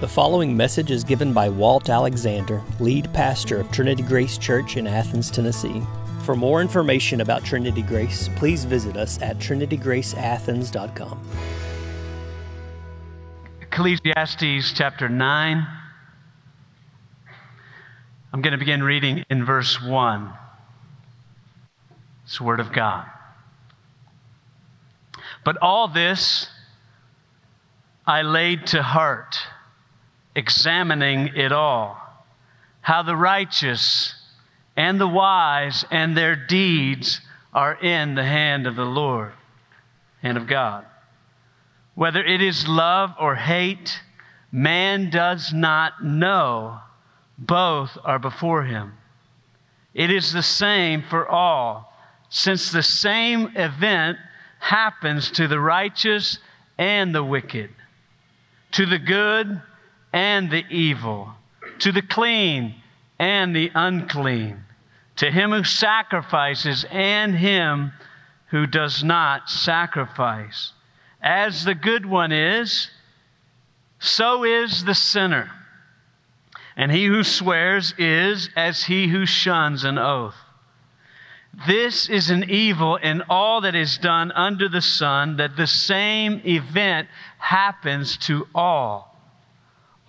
The following message is given by Walt Alexander, lead pastor of Trinity Grace Church in Athens, Tennessee. For more information about Trinity Grace, please visit us at trinitygraceathens.com. Ecclesiastes chapter 9. I'm going to begin reading in verse 1. It's the Word of God. But all this I laid to heart examining it all, how the righteous and the wise and their deeds are in the hand of the Lord and of God. Whether it is love or hate, man does not know. Both are before him. It is the same for all, since the same event happens to the righteous and the wicked, to the good and the evil, to the clean and the unclean, to him who sacrifices and him who does not sacrifice. As the good one is, so is the sinner. And he who swears is as he who shuns an oath. This is an evil in all that is done under the sun, that the same event happens to all.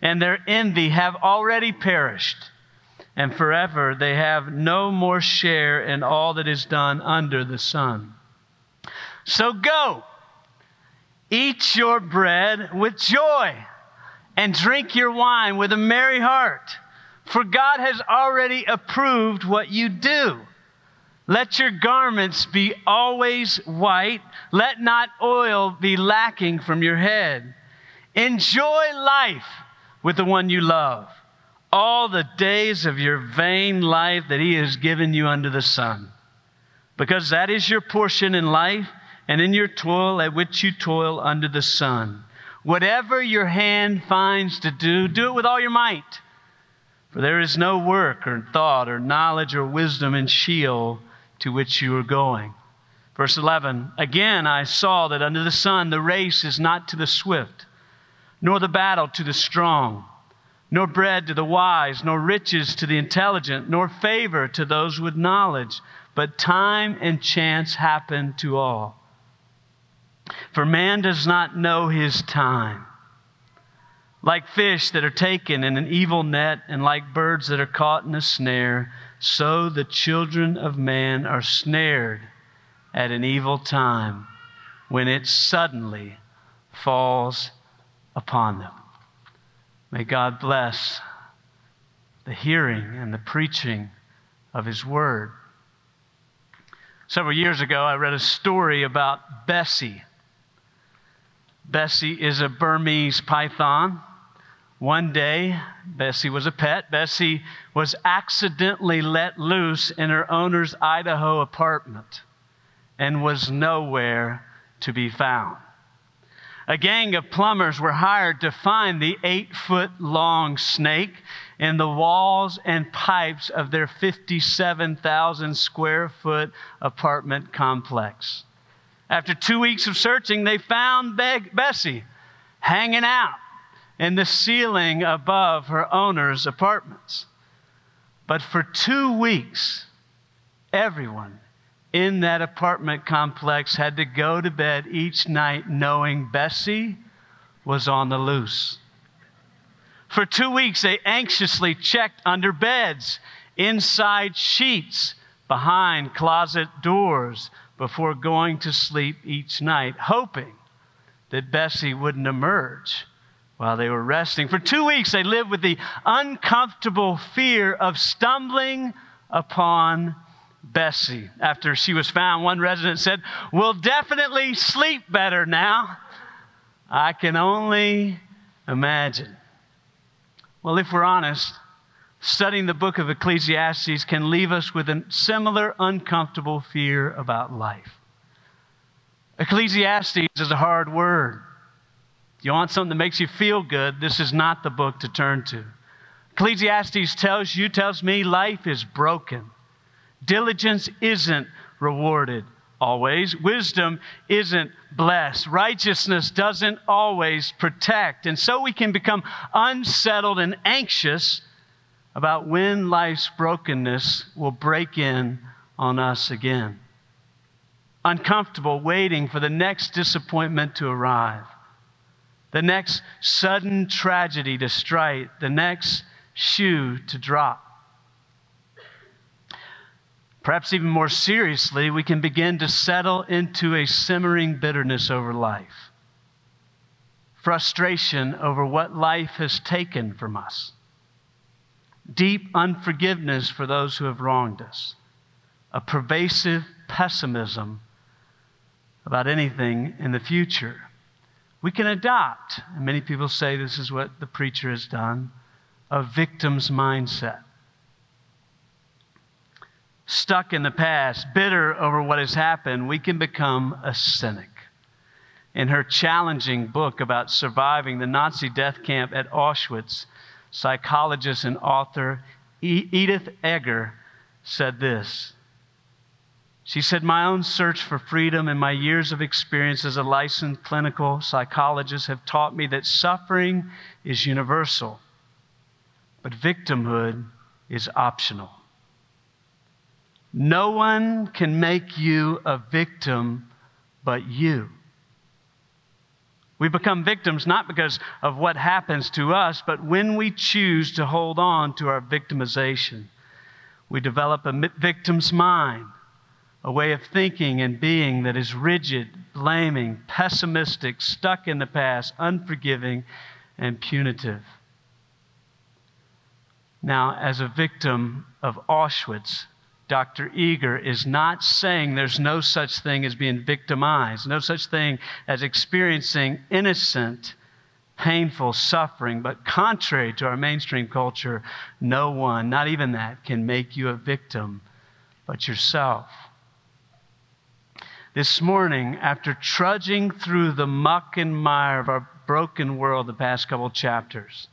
and their envy have already perished, and forever they have no more share in all that is done under the sun. So go, eat your bread with joy, and drink your wine with a merry heart, for God has already approved what you do. Let your garments be always white. Let not oil be lacking from your head. Enjoy life with the one you love all the days of your vain life that He has given you under the sun. Because that is your portion in life and in your toil at which you toil under the sun. Whatever your hand finds to do, do it with all your might. For there is no work or thought or knowledge or wisdom in Sheol to which you are going. Verse 11 Again I saw that under the sun the race is not to the swift nor the battle to the strong, nor bread to the wise, nor riches to the intelligent, nor favor to those with knowledge, but time and chance happen to all. For man does not know his time. Like fish that are taken in an evil net, and like birds that are caught in a snare, so the children of man are snared at an evil time when it suddenly falls upon them. May God bless the hearing and the preaching of His Word. Several years ago, I read a story about Bessie. Bessie is a Burmese python. One day, Bessie was a pet. Bessie was accidentally let loose in her owner's Idaho apartment and was nowhere to be found. A gang of plumbers were hired to find the eight foot long snake in the walls and pipes of their 57,000 square foot apartment complex. After two weeks of searching, they found Be- Bessie hanging out in the ceiling above her owner's apartments. But for two weeks, everyone in that apartment complex had to go to bed each night knowing Bessie was on the loose. For two weeks, they anxiously checked under beds, inside sheets, behind closet doors before going to sleep each night, hoping that Bessie wouldn't emerge while they were resting. For two weeks, they lived with the uncomfortable fear of stumbling upon Bessie. After she was found, one resident said, We'll definitely sleep better now. I can only imagine. Well, if we're honest, studying the book of Ecclesiastes can leave us with a similar uncomfortable fear about life. Ecclesiastes is a hard word. You want something that makes you feel good, this is not the book to turn to. Ecclesiastes tells you, tells me, life is broken. Diligence isn't rewarded always. Wisdom isn't blessed. Righteousness doesn't always protect. And so we can become unsettled and anxious about when life's brokenness will break in on us again. Uncomfortable waiting for the next disappointment to arrive the next sudden tragedy to strike, the next shoe to drop. Perhaps even more seriously, we can begin to settle into a simmering bitterness over life, frustration over what life has taken from us, deep unforgiveness for those who have wronged us, a pervasive pessimism about anything in the future we can adopt, and many people say this is what the preacher has done, a victim's mindset. Stuck in the past, bitter over what has happened, we can become a cynic. In her challenging book about surviving the Nazi death camp at Auschwitz, psychologist and author Edith Eger said this she said, My own search for freedom and my years of experience as a licensed clinical psychologist have taught me that suffering is universal, but victimhood is optional. No one can make you a victim but you. We become victims not because of what happens to us, but when we choose to hold on to our victimization. We develop a victim's mind a way of thinking and being that is rigid, blaming, pessimistic, stuck in the past, unforgiving, and punitive. Now, as a victim of Auschwitz, Dr. Eger is not saying there's no such thing as being victimized, no such thing as experiencing innocent, painful suffering. But contrary to our mainstream culture, no one, not even that, can make you a victim but yourself. This morning, after trudging through the muck and mire of our broken world the past couple chapters,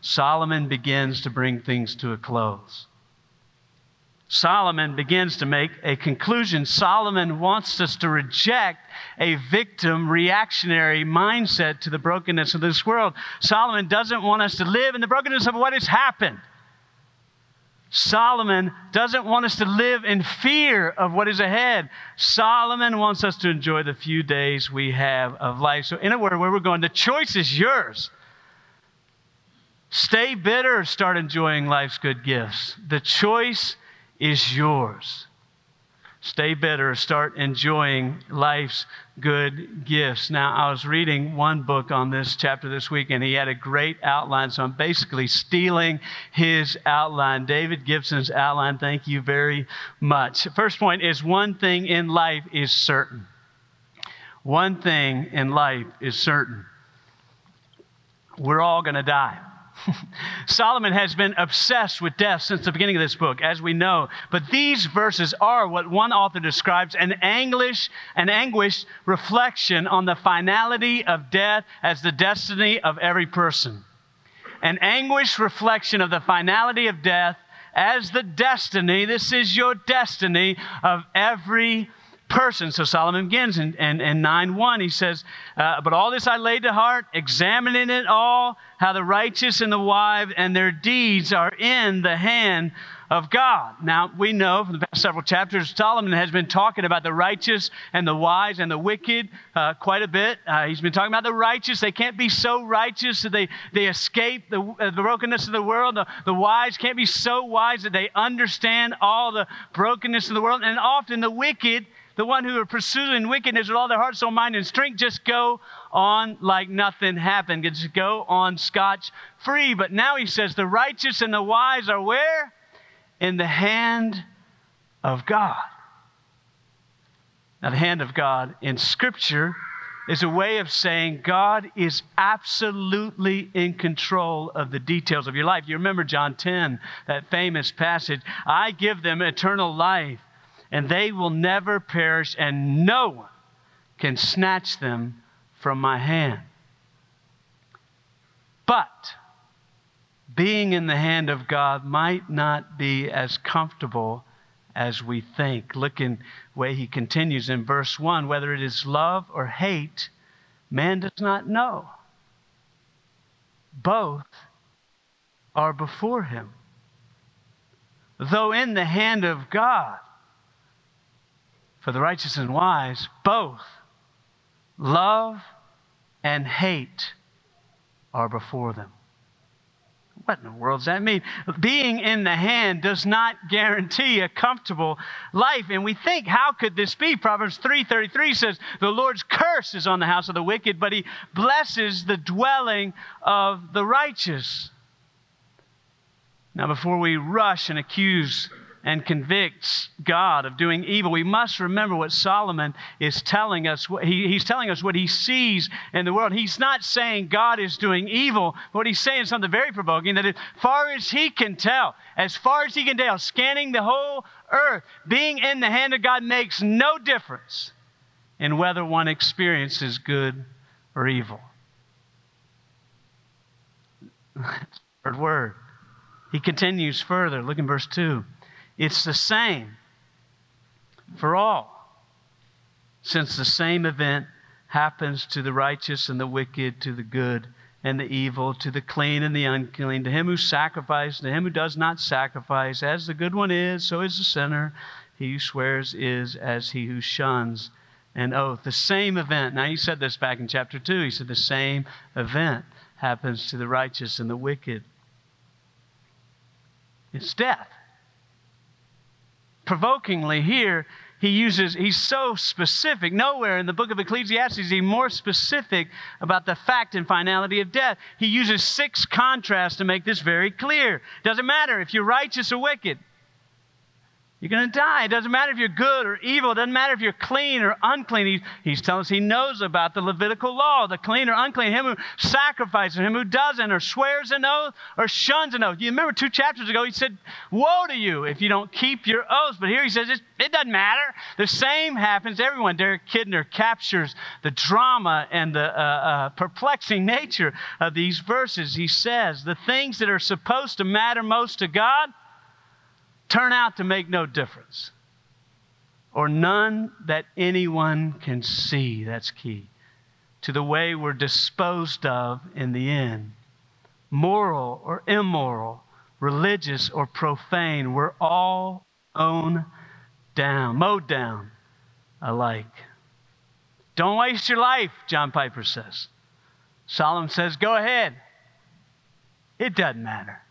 Solomon begins to bring things to a close. Solomon begins to make a conclusion. Solomon wants us to reject a victim reactionary mindset to the brokenness of this world. Solomon doesn't want us to live in the brokenness of what has happened. Solomon doesn't want us to live in fear of what is ahead. Solomon wants us to enjoy the few days we have of life. So, in a word, where we're going, the choice is yours. Stay bitter start enjoying life's good gifts. The choice is yours stay better, start enjoying life's good gifts. Now, I was reading one book on this chapter this week, and he had a great outline, so I'm basically stealing his outline. David Gibson's outline, thank you very much. First point is one thing in life is certain. One thing in life is certain. We're all going to die. Solomon has been obsessed with death since the beginning of this book, as we know. But these verses are what one author describes an anguish, an anguished reflection on the finality of death as the destiny of every person. An anguished reflection of the finality of death as the destiny, this is your destiny of every person. So Solomon begins in, in, in 9 1. He says, uh, But all this I laid to heart, examining it all, how the righteous and the wise and their deeds are in the hand of God. Now, we know from the past several chapters, Solomon has been talking about the righteous and the wise and the wicked uh, quite a bit. Uh, he's been talking about the righteous. They can't be so righteous that they, they escape the, uh, the brokenness of the world. The, the wise can't be so wise that they understand all the brokenness of the world. And often the wicked the one who are pursuing wickedness with all their heart, soul, mind, and strength, just go on like nothing happened. Just go on scotch free. But now he says the righteous and the wise are where? In the hand of God. Now, the hand of God in Scripture is a way of saying God is absolutely in control of the details of your life. You remember John 10, that famous passage I give them eternal life, and they will never perish, and no one can snatch them from my hand. But being in the hand of God might not be as comfortable as we think. Look in way he continues in verse 1 whether it is love or hate, man does not know. Both are before him. Though in the hand of God, for the righteous and wise, both love and hate are before them. What in the world does that mean? Being in the hand does not guarantee a comfortable life. And we think, how could this be? Proverbs 3:33 says, "The Lord's curse is on the house of the wicked, but he blesses the dwelling of the righteous." Now, before we rush and accuse and convicts God of doing evil, we must remember what Solomon is telling us. He, he's telling us what he sees in the world. He's not saying God is doing evil, what he's saying is something very provoking that as far as he can tell, as far as he can tell, scanning the whole earth, being in the hand of God makes no difference in whether one experiences good or evil. Third word. He continues further. Look in verse 2. It's the same for all, since the same event happens to the righteous and the wicked, to the good and the evil, to the clean and the unclean, to him who sacrifices, to him who does not sacrifice. As the good one is, so is the sinner. He who swears is as he who shuns an oath. The same event. Now, he said this back in chapter 2. He said the same event happens to the righteous and the wicked. It's death provokingly here, he uses, he's so specific. Nowhere in the book of Ecclesiastes is he more specific about the fact and finality of death. He uses six contrasts to make this very clear. Doesn't matter if you're righteous or wicked. You're going to die. It doesn't matter if you're good or evil. It doesn't matter if you're clean or unclean. He, he's telling us he knows about the Levitical law, the clean or unclean, him who sacrifices, him who doesn't, or swears an oath, or shuns an oath. You remember two chapters ago, he said, Woe to you if you don't keep your oaths. But here he says, it doesn't matter. The same happens to everyone. Derek Kidner captures the drama and the uh, uh, perplexing nature of these verses. He says, The things that are supposed to matter most to God turn out to make no difference, or none that anyone can see. That's key. To the way we're disposed of in the end. Moral or immoral, religious or profane, we're all owned down, mowed down alike. Don't waste your life, John Piper says. Solomon says, go ahead. It doesn't matter.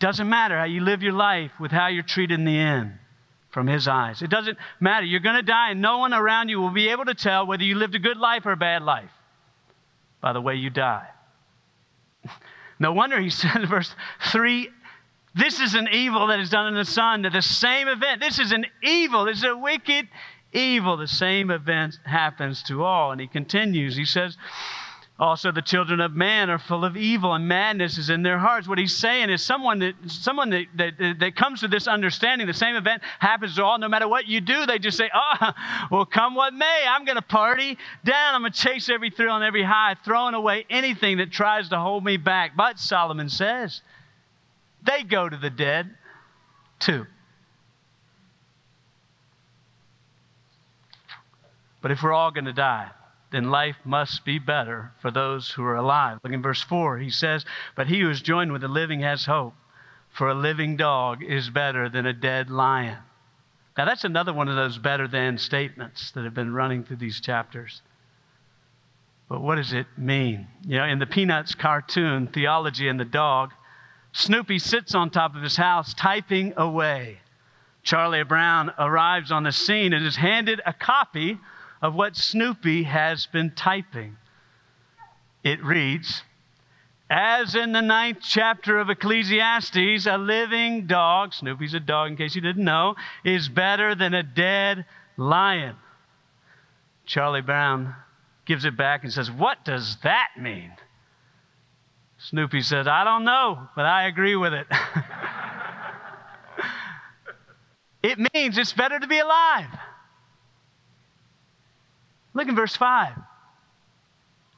Doesn't matter how you live your life with how you're treated in the end from his eyes. It doesn't matter. You're going to die, and no one around you will be able to tell whether you lived a good life or a bad life by the way you die. No wonder he said in verse 3 this is an evil that is done in the sun, that the same event, this is an evil, this is a wicked evil. The same event happens to all. And he continues, he says, also, the children of man are full of evil and madness is in their hearts. What he's saying is someone that, someone that, that, that comes to this understanding, the same event happens to all. No matter what you do, they just say, oh, well, come what may. I'm going to party down. I'm going to chase every thrill and every high, throwing away anything that tries to hold me back. But Solomon says, they go to the dead too. But if we're all going to die, then life must be better for those who are alive. Look in verse 4. He says, But he who is joined with the living has hope, for a living dog is better than a dead lion. Now, that's another one of those better than statements that have been running through these chapters. But what does it mean? You know, in the Peanuts cartoon, Theology and the Dog, Snoopy sits on top of his house typing away. Charlie Brown arrives on the scene and is handed a copy of what Snoopy has been typing. It reads, as in the ninth chapter of Ecclesiastes, a living dog, Snoopy's a dog in case you didn't know, is better than a dead lion. Charlie Brown gives it back and says, What does that mean? Snoopy says, I don't know, but I agree with it. it means it's better to be alive. Look in verse 5.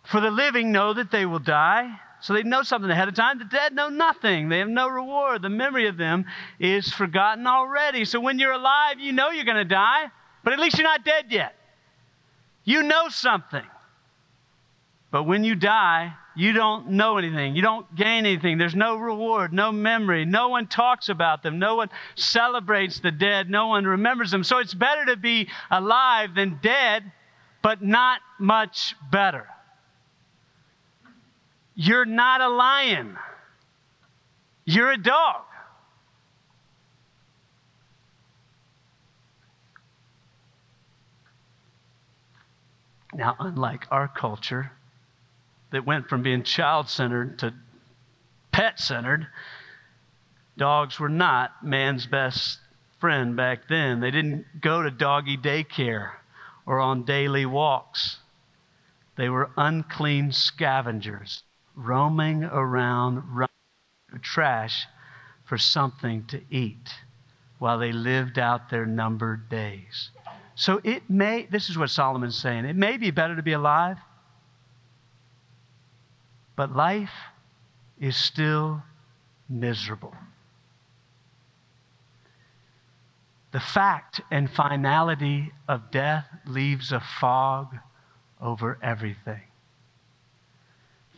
For the living know that they will die. So they know something ahead of time. The dead know nothing. They have no reward. The memory of them is forgotten already. So when you're alive, you know you're going to die, but at least you're not dead yet. You know something. But when you die, you don't know anything. You don't gain anything. There's no reward, no memory. No one talks about them. No one celebrates the dead. No one remembers them. So it's better to be alive than dead, but not much better. You're not a lion, you're a dog. Now, unlike our culture that went from being child centered to pet centered, dogs were not man's best friend back then. They didn't go to doggy daycare or on daily walks, they were unclean scavengers roaming around, trash for something to eat while they lived out their numbered days. So it may, this is what Solomon's saying, it may be better to be alive, but life is still miserable. The fact and finality of death leaves a fog over everything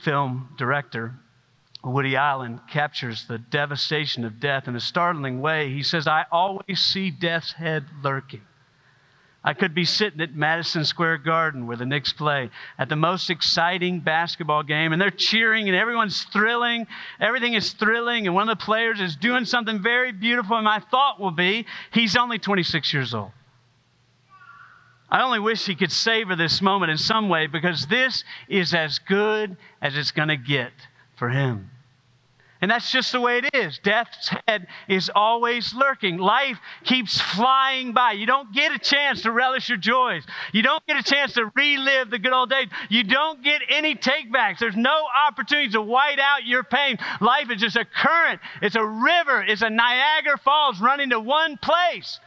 film director, Woody Allen, captures the devastation of death in a startling way. He says, I always see death's head lurking. I could be sitting at Madison Square Garden where the Knicks play at the most exciting basketball game, and they're cheering and everyone's thrilling. Everything is thrilling, and one of the players is doing something very beautiful. And my thought will be, he's only 26 years old. I only wish he could savor this moment in some way because this is as good as it's going to get for him. And that's just the way it is. Death's head is always lurking. Life keeps flying by. You don't get a chance to relish your joys. You don't get a chance to relive the good old days. You don't get any takebacks. There's no opportunity to white out your pain. Life is just a current, it's a river, it's a Niagara Falls running to one place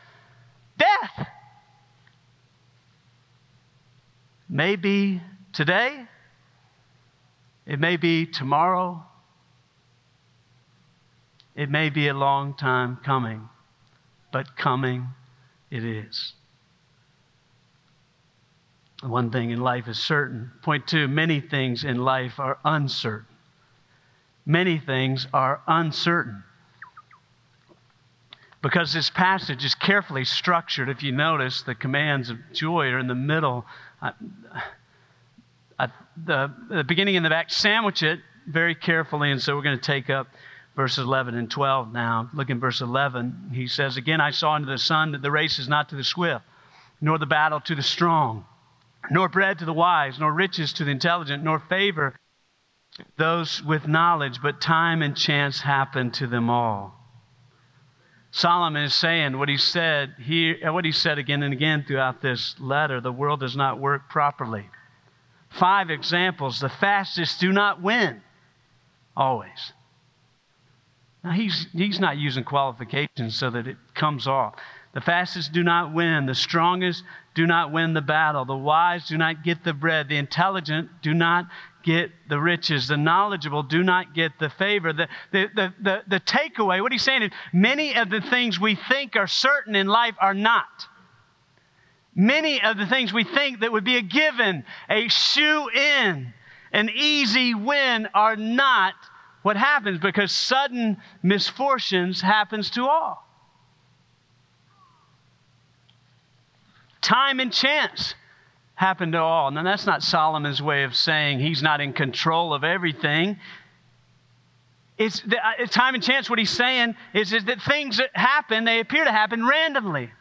death. Maybe today, it may be tomorrow, it may be a long time coming, but coming it is. One thing in life is certain. Point two many things in life are uncertain. Many things are uncertain. Because this passage is carefully structured, if you notice, the commands of joy are in the middle I, I, the, the beginning and the back, sandwich it very carefully. And so we're going to take up verses 11 and 12 now. Look in verse 11. He says, Again, I saw into the sun that the race is not to the swift, nor the battle to the strong, nor bread to the wise, nor riches to the intelligent, nor favor those with knowledge, but time and chance happen to them all. Solomon is saying what he said here, uh, what he said again and again throughout this letter the world does not work properly. Five examples. The fastest do not win, always. Now, he's, he's not using qualifications so that it comes off. The fastest do not win. The strongest do not win the battle. The wise do not get the bread. The intelligent do not get the riches. The knowledgeable do not get the favor. The, the, the, the, the takeaway, what he's saying is many of the things we think are certain in life are not. Many of the things we think that would be a given, a shoe in, an easy win are not what happens because sudden misfortunes happens to all. Time and chance happen to all. Now, that's not Solomon's way of saying he's not in control of everything. It's the, uh, time and chance. What he's saying is, is that things that happen, they appear to happen randomly,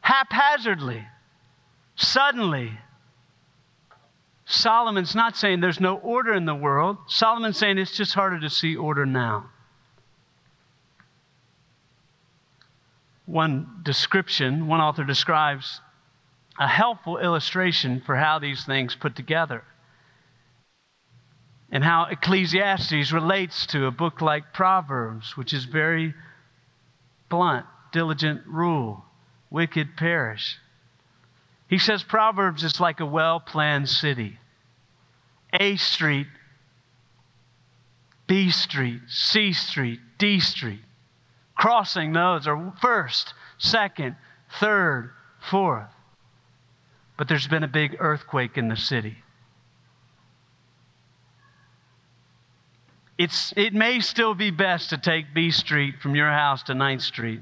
haphazardly, suddenly. Solomon's not saying there's no order in the world. Solomon's saying it's just harder to see order now. One description, one author describes a helpful illustration for how these things put together and how Ecclesiastes relates to a book like Proverbs, which is very blunt, diligent rule, wicked perish. He says Proverbs is like a well planned city. A Street, B Street, C Street, D Street. Crossing those are first, second, third, fourth. But there's been a big earthquake in the city. It's, it may still be best to take B Street from your house to 9th Street,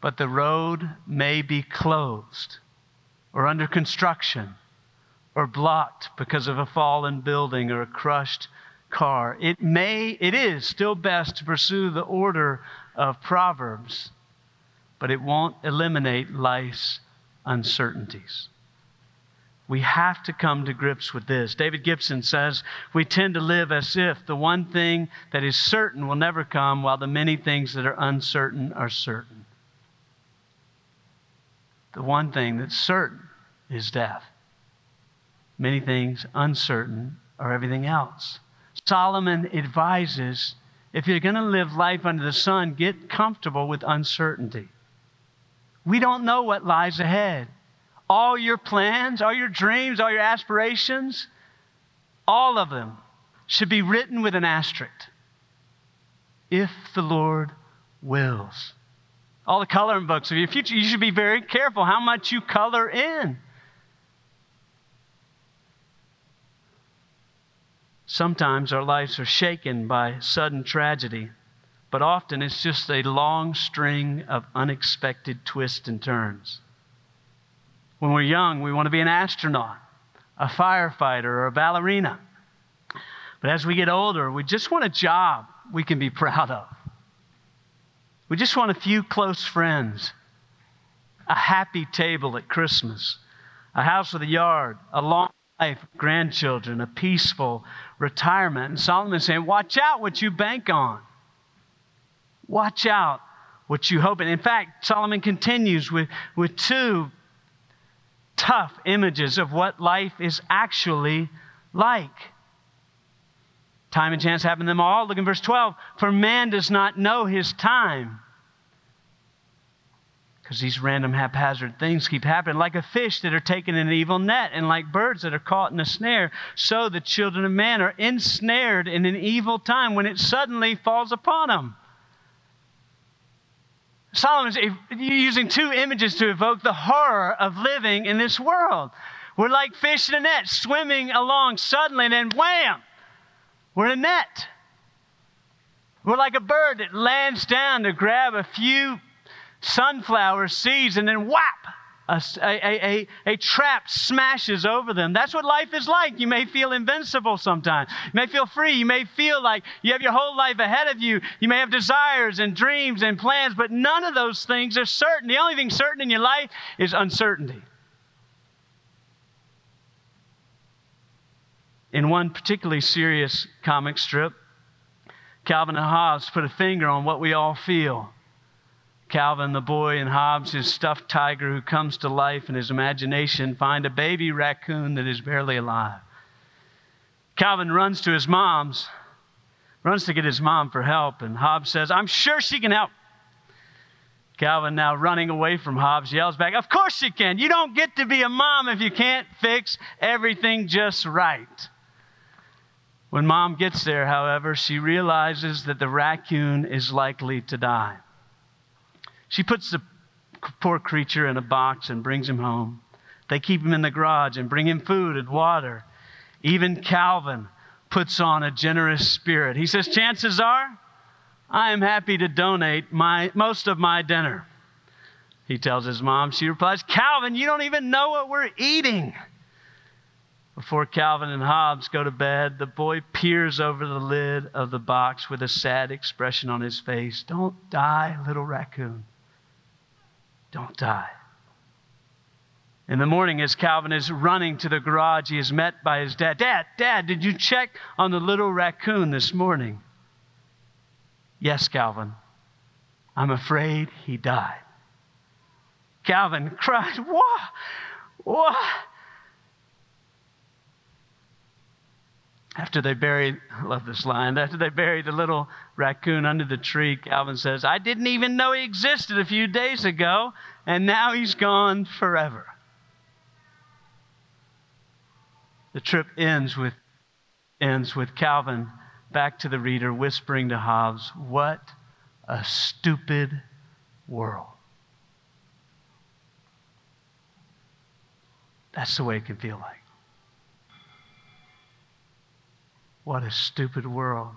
but the road may be closed or under construction or blocked because of a fallen building or a crushed car. It may, it is still best to pursue the order of Proverbs, but it won't eliminate life's uncertainties. We have to come to grips with this. David Gibson says, We tend to live as if the one thing that is certain will never come, while the many things that are uncertain are certain. The one thing that's certain is death. Many things uncertain are everything else. Solomon advises if you're going to live life under the sun, get comfortable with uncertainty. We don't know what lies ahead all your plans, all your dreams, all your aspirations, all of them should be written with an asterisk. If the Lord wills. All the coloring books of your future, you should be very careful how much you color in. Sometimes our lives are shaken by sudden tragedy, but often it's just a long string of unexpected twists and turns. When we're young, we want to be an astronaut, a firefighter, or a ballerina. But as we get older, we just want a job we can be proud of. We just want a few close friends, a happy table at Christmas, a house with a yard, a long life, grandchildren, a peaceful retirement. And Solomon's saying, Watch out what you bank on. Watch out what you hope. And in fact, Solomon continues with, with two tough images of what life is actually like. Time and chance happen to them all. Look in verse 12. For man does not know his time. Because these random haphazard things keep happening. Like a fish that are taken in an evil net, and like birds that are caught in a snare, so the children of man are ensnared in an evil time when it suddenly falls upon them. Solomon's using two images to evoke the horror of living in this world. We're like fish in a net, swimming along suddenly, and then wham, we're in a net. We're like a bird that lands down to grab a few sunflower seeds and then whap, a, a, a, a, trap smashes over them. That's what life is like. You may feel invincible sometimes. You may feel free. You may feel like you have your whole life ahead of you. You may have desires and dreams and plans, but none of those things are certain. The only thing certain in your life is uncertainty. In one particularly serious comic strip, Calvin and Hobbes put a finger on what we all feel Calvin, the boy, and Hobbes, his stuffed tiger who comes to life in his imagination, find a baby raccoon that is barely alive. Calvin runs to his mom's, runs to get his mom for help, and Hobbes says, I'm sure she can help. Calvin, now running away from Hobbes, yells back, Of course she can. You don't get to be a mom if you can't fix everything just right. When mom gets there, however, she realizes that the raccoon is likely to die. She puts the poor creature in a box and brings him home. They keep him in the garage and bring him food and water. Even Calvin puts on a generous spirit. He says, Chances are, I am happy to donate my, most of my dinner. He tells his mom, she replies, Calvin, you don't even know what we're eating. Before Calvin and Hobbes go to bed, the boy peers over the lid of the box with a sad expression on his face. Don't die, little raccoon. Don't die. In the morning, as Calvin is running to the garage, he is met by his dad. Dad, Dad, did you check on the little raccoon this morning? Yes, Calvin. I'm afraid he died. Calvin cried, What? What? After they buried, I love this line, after they buried the little raccoon under the tree, Calvin says, I didn't even know he existed a few days ago, and now he's gone forever. The trip ends with, ends with Calvin back to the reader, whispering to Hobbes, What a stupid world. That's the way it can feel like. What a stupid world.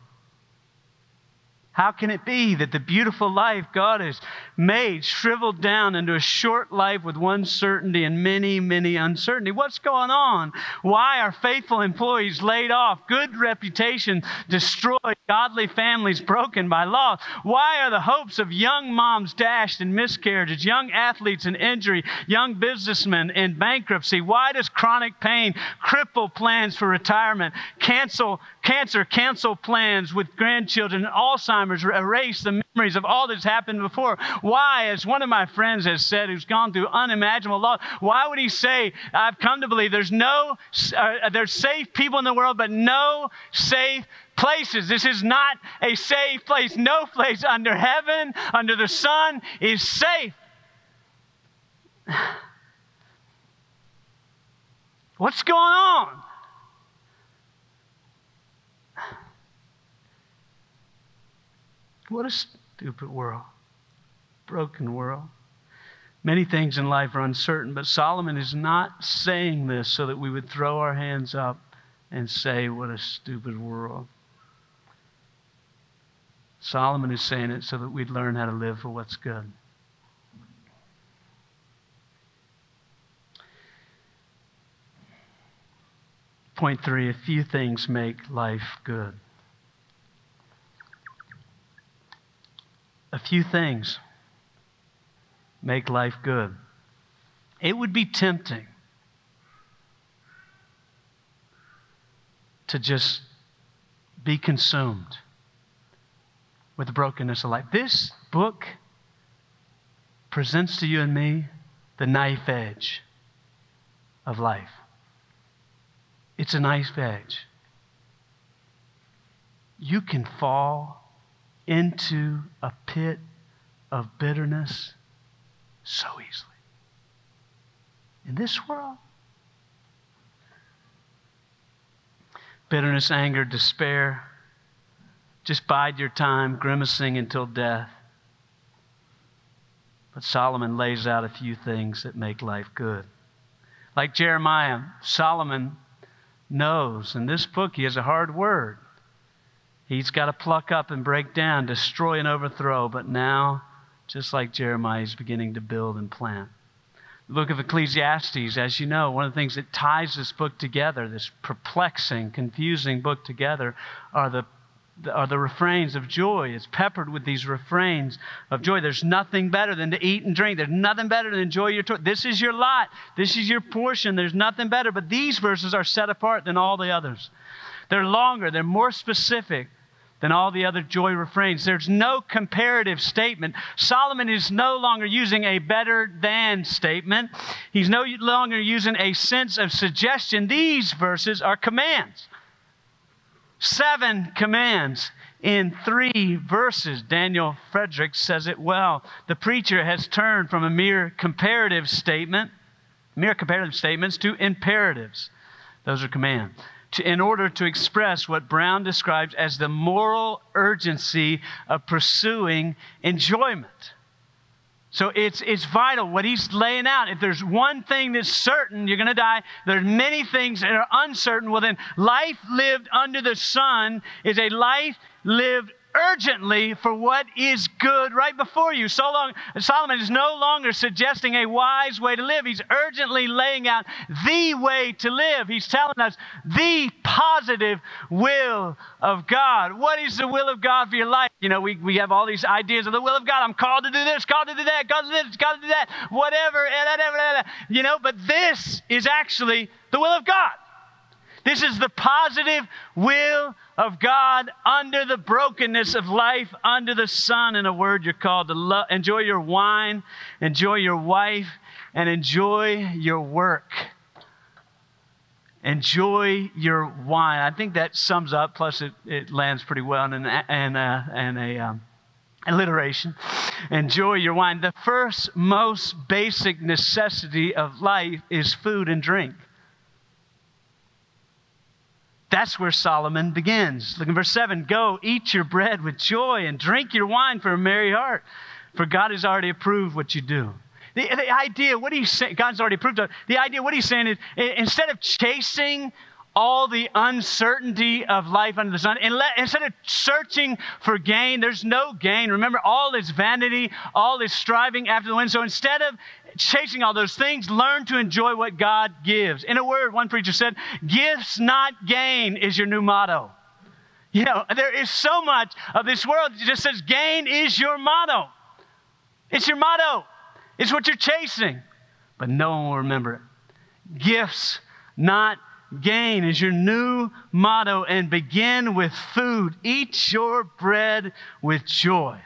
How can it be that the beautiful life God has made shriveled down into a short life with one certainty and many, many uncertainty? What's going on? Why are faithful employees laid off, good reputation destroyed, godly families broken by loss? Why are the hopes of young moms dashed in miscarriages, young athletes in injury, young businessmen in bankruptcy? Why does chronic pain cripple plans for retirement, cancel cancer, cancel plans with grandchildren, Alzheimer's? Alzheimer's erase the memories of all that's happened before. Why, as one of my friends has said, who's gone through unimaginable loss, why would he say, I've come to believe there's no, uh, there's safe people in the world, but no safe places. This is not a safe place. No place under heaven, under the sun, is safe. What's going on? What a stupid world, broken world. Many things in life are uncertain, but Solomon is not saying this so that we would throw our hands up and say, What a stupid world. Solomon is saying it so that we'd learn how to live for what's good. Point three a few things make life good. A few things make life good. It would be tempting to just be consumed with the brokenness of life. This book presents to you and me the knife edge of life. It's a knife edge. You can fall into a pit of bitterness so easily. In this world, bitterness, anger, despair, just bide your time, grimacing until death. But Solomon lays out a few things that make life good. Like Jeremiah, Solomon knows in this book he has a hard word. He's got to pluck up and break down, destroy and overthrow. But now, just like Jeremiah, he's beginning to build and plant. The book of Ecclesiastes, as you know, one of the things that ties this book together, this perplexing, confusing book together, are the are the refrains of joy. It's peppered with these refrains of joy. There's nothing better than to eat and drink. There's nothing better than enjoy your toy. This is your lot. This is your portion. There's nothing better. But these verses are set apart than all the others. They're longer. They're more specific than all the other joy refrains. There's no comparative statement. Solomon is no longer using a better than statement, he's no longer using a sense of suggestion. These verses are commands. Seven commands in three verses. Daniel Frederick says it well. The preacher has turned from a mere comparative statement, mere comparative statements, to imperatives. Those are commands to, in order to express what Brown describes as the moral urgency of pursuing enjoyment. So it's, it's vital what he's laying out. If there's one thing that's certain, you're going to die. There's many things that are uncertain. Well, then, life lived under the sun is a life lived urgently for what is good right before you. So long, Solomon is no longer suggesting a wise way to live. He's urgently laying out the way to live. He's telling us the positive will of God. What is the will of God for your life? You know, we, we have all these ideas of the will of God. I'm called to do this, called to do that, called to do this, called to do that, whatever, eh, you know, but this is actually the will of God. This is the positive will of God under the brokenness of life, under the sun. In a word, you're called to love, enjoy your wine, enjoy your wife, and enjoy your work. Enjoy your wine. I think that sums up, plus it, it lands pretty well in an, in a, in a um, alliteration. Enjoy your wine. The first, most basic necessity of life is food and drink. That's where Solomon begins. Look in verse 7 Go, eat your bread with joy and drink your wine for a merry heart, for God has already approved what you do. The, the idea, what he's saying, God's already approved of. The idea, what he's saying is instead of chasing all the uncertainty of life under the sun. Instead of searching for gain, there's no gain. Remember, all is vanity, all is striving after the wind. So instead of chasing all those things, learn to enjoy what God gives. In a word, one preacher said, Gifts not gain is your new motto. You know, there is so much of this world that just says gain is your motto. It's your motto. It's what you're chasing. But no one will remember it. Gifts, not gain, is your new motto. And begin with food. Eat your bread with joy.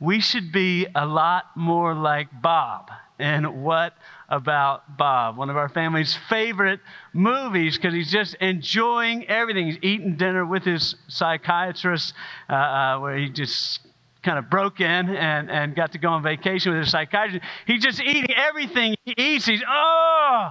We should be a lot more like Bob. And what about Bob? One of our family's favorite movies because he's just enjoying everything. He's eating dinner with his psychiatrist, uh, uh, where he just kind of broke in and, and got to go on vacation with his psychiatrist. He's just eating everything he eats. He's, oh,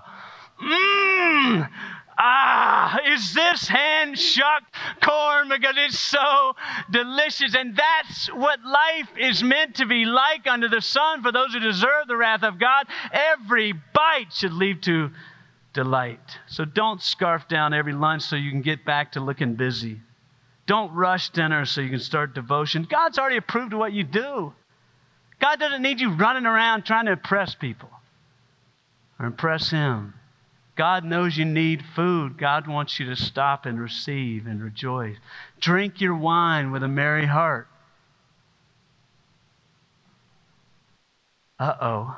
mmm, ah, is this hand shucked corn because it's so delicious? And that's what life is meant to be like under the sun for those who deserve the wrath of God. Every bite should lead to delight. So don't scarf down every lunch so you can get back to looking busy. Don't rush dinner so you can start devotion. God's already approved of what you do. God doesn't need you running around trying to impress people or impress Him. God knows you need food. God wants you to stop and receive and rejoice. Drink your wine with a merry heart. Uh oh.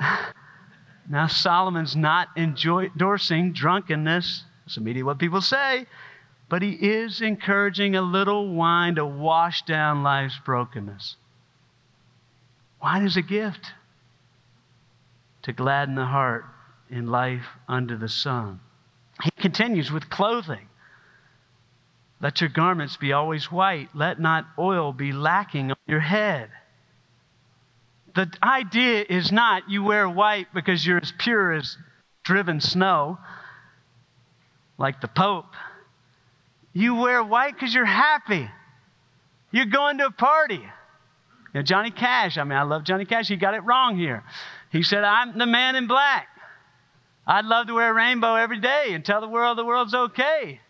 Now, Solomon's not endorsing drunkenness. That's immediately what people say but he is encouraging a little wine to wash down life's brokenness. Wine is a gift to gladden the heart in life under the sun. He continues with clothing. Let your garments be always white. Let not oil be lacking on your head. The idea is not you wear white because you're as pure as driven snow, like the Pope. You wear white because you're happy. You're going to a party. You know, Johnny Cash, I mean, I love Johnny Cash. He got it wrong here. He said, I'm the man in black. I'd love to wear a rainbow every day and tell the world the world's okay.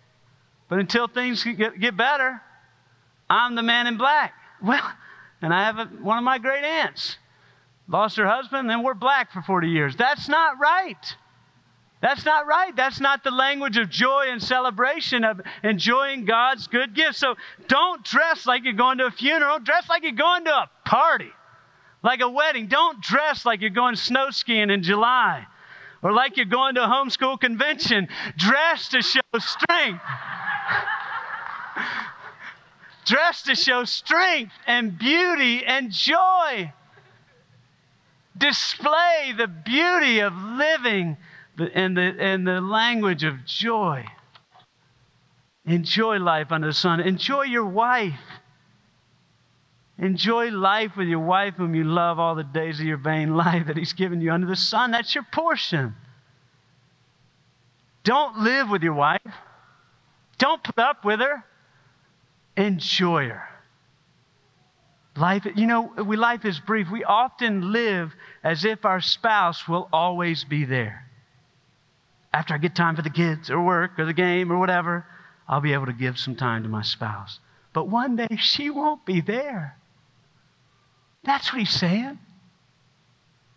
But until things get, get better, I'm the man in black. Well, and I have a, one of my great aunts lost her husband, and we're black for 40 years. That's not right. That's not right. That's not the language of joy and celebration, of enjoying God's good gifts. So don't dress like you're going to a funeral. Dress like you're going to a party, like a wedding. Don't dress like you're going snow skiing in July or like you're going to a homeschool convention. dressed to show strength. dress to show strength and beauty and joy. Display the beauty of living and the, and the language of joy. Enjoy life under the sun. Enjoy your wife. Enjoy life with your wife, whom you love all the days of your vain life that He's given you under the sun. That's your portion. Don't live with your wife. Don't put up with her. Enjoy her. Life, you know, we, life is brief. We often live as if our spouse will always be there after I get time for the kids or work or the game or whatever, I'll be able to give some time to my spouse. But one day she won't be there. That's what he's saying.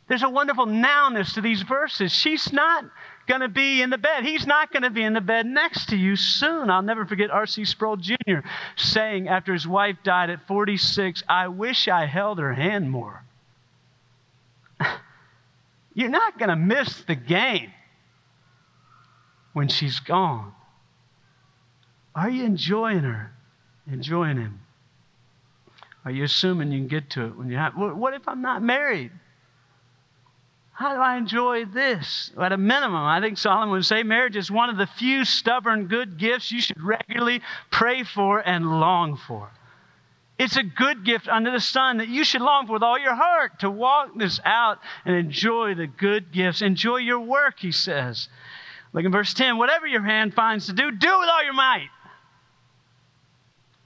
There's a wonderful nowness to these verses. She's not going to be in the bed. He's not going to be in the bed next to you soon. I'll never forget R.C. Sproul Jr. saying after his wife died at 46, I wish I held her hand more. You're not going to miss the game when she's gone? Are you enjoying her? Enjoying him? Are you assuming you can get to it when you have? What if I'm not married? How do I enjoy this? At a minimum, I think Solomon would say marriage is one of the few stubborn good gifts you should regularly pray for and long for. It's a good gift under the sun that you should long for with all your heart to walk this out and enjoy the good gifts. Enjoy your work, he says. Look in verse 10 whatever your hand finds to do, do it with all your might.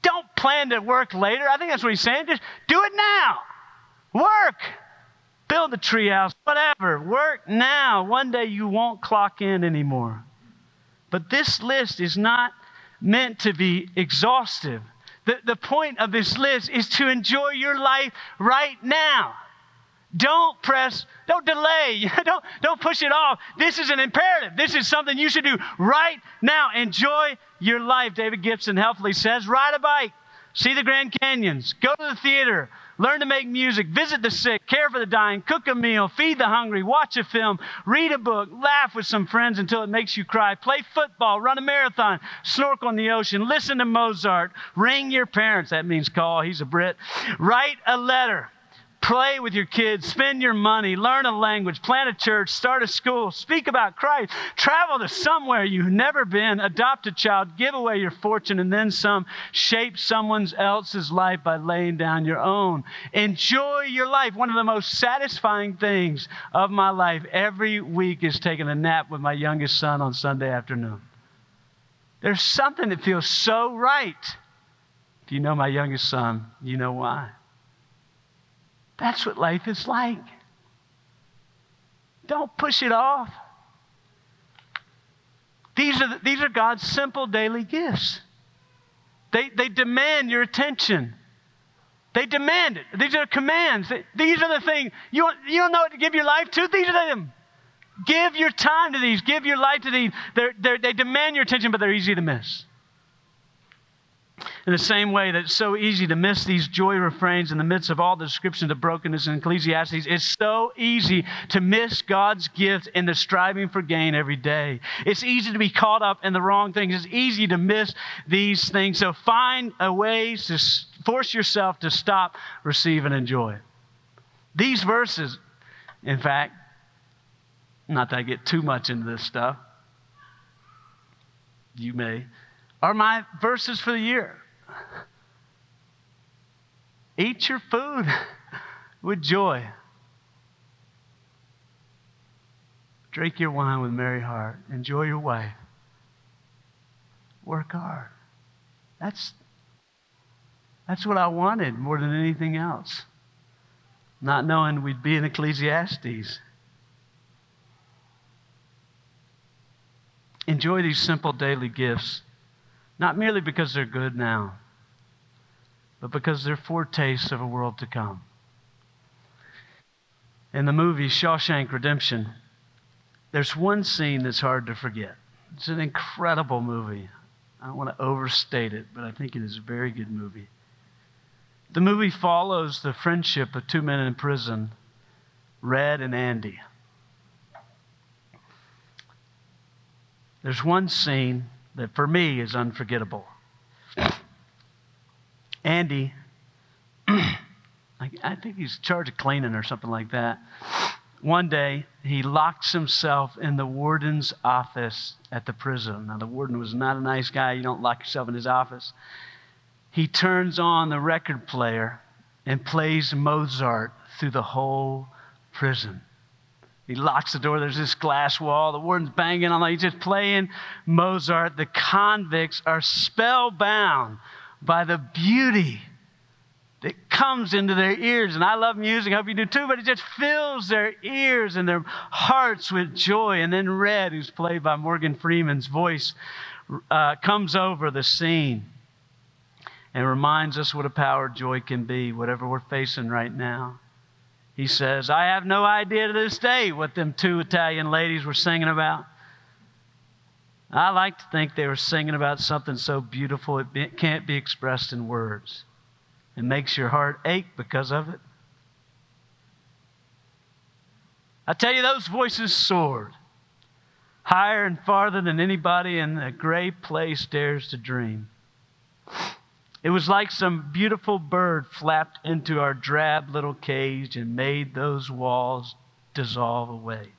Don't plan to work later. I think that's what he's saying. Just do it now. Work. Build a treehouse, whatever. Work now. One day you won't clock in anymore. But this list is not meant to be exhaustive. The, the point of this list is to enjoy your life right now. Don't press, don't delay, don't, don't push it off. This is an imperative. This is something you should do right now. Enjoy your life. David Gibson helpfully says. Ride a bike, see the Grand Canyons, go to the theater, learn to make music, visit the sick, care for the dying, cook a meal, feed the hungry, watch a film, read a book, laugh with some friends until it makes you cry, play football, run a marathon, snorkel in the ocean, listen to Mozart, ring your parents. That means call, he's a Brit. Write a letter. Play with your kids, spend your money, learn a language, plant a church, start a school, speak about Christ, travel to somewhere you've never been, adopt a child, give away your fortune and then some, shape someone else's life by laying down your own. Enjoy your life. One of the most satisfying things of my life every week is taking a nap with my youngest son on Sunday afternoon. There's something that feels so right. If you know my youngest son, you know why. That's what life is like. Don't push it off. These are, the, these are God's simple daily gifts. They, they demand your attention. They demand it. These are commands. These are the things. You, you don't know what to give your life to? These are them. Give your time to these. Give your life to these. They're, they're, they demand your attention, but they're easy to miss. In the same way that it's so easy to miss these joy refrains in the midst of all the descriptions of brokenness in Ecclesiastes, it's so easy to miss God's gift in the striving for gain every day. It's easy to be caught up in the wrong things. It's easy to miss these things. So find a way to force yourself to stop, receive, and enjoy. These verses, in fact, not that I get too much into this stuff, you may are my verses for the year. Eat your food with joy. Drink your wine with merry heart. Enjoy your wife. Work hard. That's, that's what I wanted more than anything else. Not knowing we'd be in Ecclesiastes. Enjoy these simple daily gifts not merely because they're good now, but because they're foretastes of a world to come. In the movie Shawshank Redemption, there's one scene that's hard to forget. It's an incredible movie. I don't want to overstate it, but I think it is a very good movie. The movie follows the friendship of two men in prison, Red and Andy. There's one scene that for me is unforgettable. Andy, I think he's charged of cleaning or something like that. One day, he locks himself in the warden's office at the prison. Now, the warden was not a nice guy. You don't lock yourself in his office. He turns on the record player and plays Mozart through the whole prison. He locks the door. There's this glass wall. The warden's banging on. He's just playing Mozart. The convicts are spellbound by the beauty that comes into their ears. And I love music. I hope you do too. But it just fills their ears and their hearts with joy. And then Red, who's played by Morgan Freeman's voice, uh, comes over the scene and reminds us what a power joy can be, whatever we're facing right now. He says, I have no idea to this day what them two Italian ladies were singing about. I like to think they were singing about something so beautiful it be, can't be expressed in words. It makes your heart ache because of it. I tell you, those voices soared higher and farther than anybody in the gray place dares to dream. It was like some beautiful bird flapped into our drab little cage and made those walls dissolve away.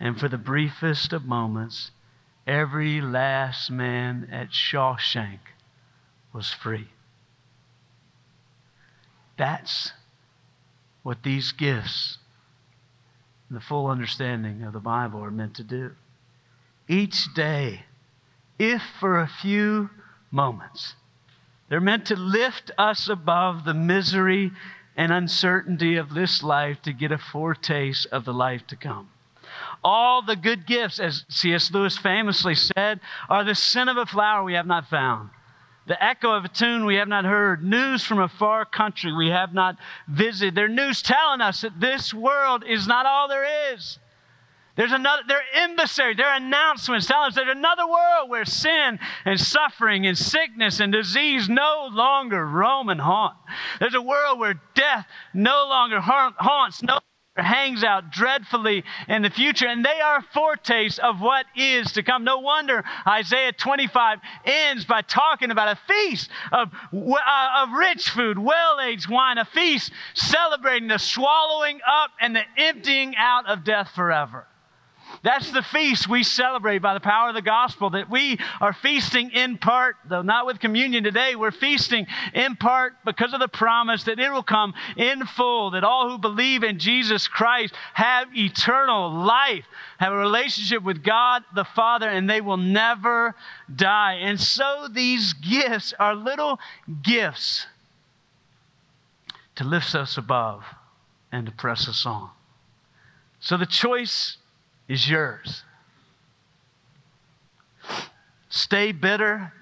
And for the briefest of moments, every last man at Shawshank was free. That's what these gifts, the full understanding of the Bible, are meant to do. Each day, if for a few moments, they're meant to lift us above the misery and uncertainty of this life to get a foretaste of the life to come. All the good gifts, as C.S. Lewis famously said, are the scent of a flower we have not found, the echo of a tune we have not heard, news from a far country we have not visited. They're news telling us that this world is not all there is. There's another, they're embassy, they're announcements telling us there's another world where sin and suffering and sickness and disease no longer roam and haunt. There's a world where death no longer haunts, no longer hangs out dreadfully in the future, and they are foretastes of what is to come. No wonder Isaiah 25 ends by talking about a feast of, uh, of rich food, well aged wine, a feast celebrating the swallowing up and the emptying out of death forever. That's the feast we celebrate by the power of the gospel, that we are feasting in part, though not with communion today, we're feasting in part because of the promise that it will come in full, that all who believe in Jesus Christ have eternal life, have a relationship with God the Father, and they will never die. And so these gifts are little gifts to lift us above and to press us on. So the choice is yours. Stay bitter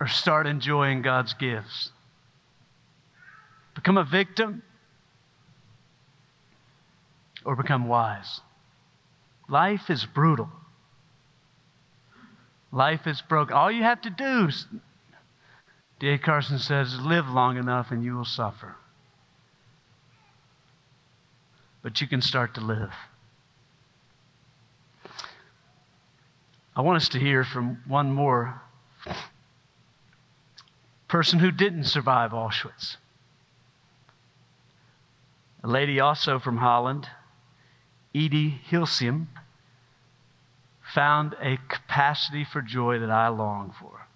or start enjoying God's gifts. Become a victim or become wise. Life is brutal. Life is broken. All you have to do, D.A. Carson says, live long enough and you will suffer. But you can start to live. I want us to hear from one more person who didn't survive Auschwitz. A lady also from Holland, Etty Hillesum, found a capacity for joy that I long for.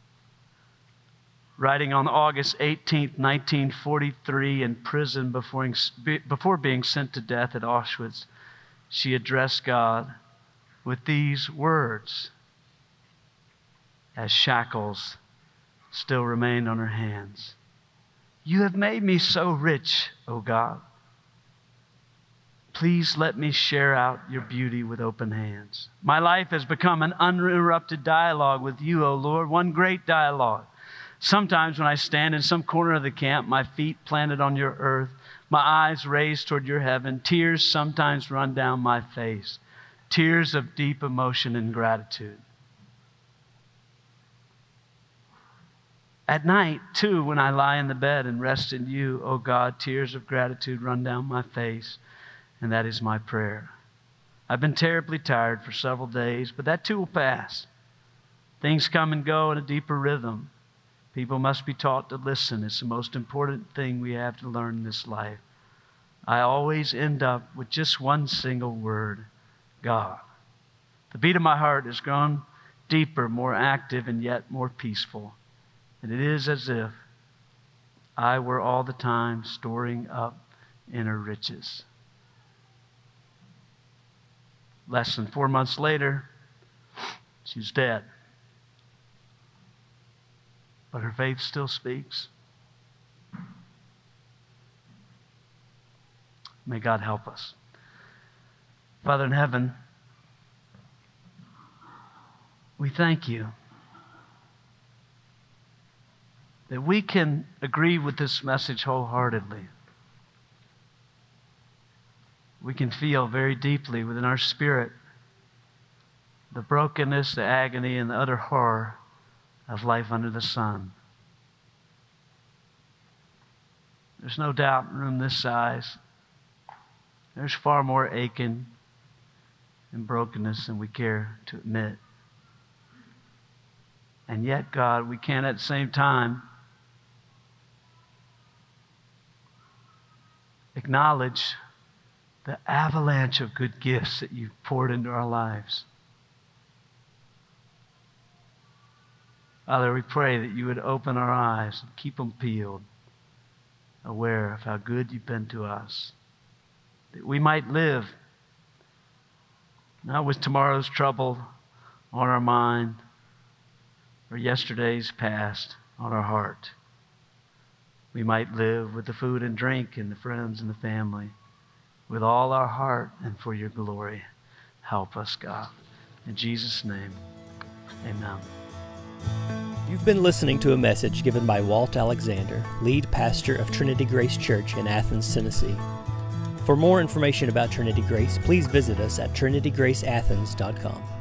Writing on August 18, 1943, in prison before, before being sent to death at Auschwitz, she addressed God with these words as shackles still remained on her hands. You have made me so rich, O God. Please let me share out your beauty with open hands. My life has become an uninterrupted dialogue with you, O Lord, one great dialogue. Sometimes when I stand in some corner of the camp, my feet planted on your earth, my eyes raised toward your heaven, tears sometimes run down my face, tears of deep emotion and gratitude. At night, too, when I lie in the bed and rest in you, O oh God, tears of gratitude run down my face, and that is my prayer. I've been terribly tired for several days, but that too will pass. Things come and go in a deeper rhythm. People must be taught to listen. It's the most important thing we have to learn in this life. I always end up with just one single word God. The beat of my heart has grown deeper, more active, and yet more peaceful. And it is as if I were all the time storing up inner riches. Less than four months later, she's dead. But her faith still speaks. May God help us. Father in heaven, we thank you that we can agree with this message wholeheartedly. We can feel very deeply within our spirit the brokenness, the agony, and the utter horror of life under the sun. There's no doubt in a room this size, there's far more aching and brokenness than we care to admit. And yet, God, we can at the same time acknowledge the avalanche of good gifts that you've poured into our lives. Father, we pray that you would open our eyes and keep them peeled, aware of how good you've been to us, that we might live not with tomorrow's trouble on our mind or yesterday's past on our heart. We might live with the food and drink and the friends and the family with all our heart and for your glory. Help us, God. In Jesus' name, amen. You've been listening to a message given by Walt Alexander, lead pastor of Trinity Grace Church in Athens, Tennessee. For more information about Trinity Grace, please visit us at trinitygraceathens.com.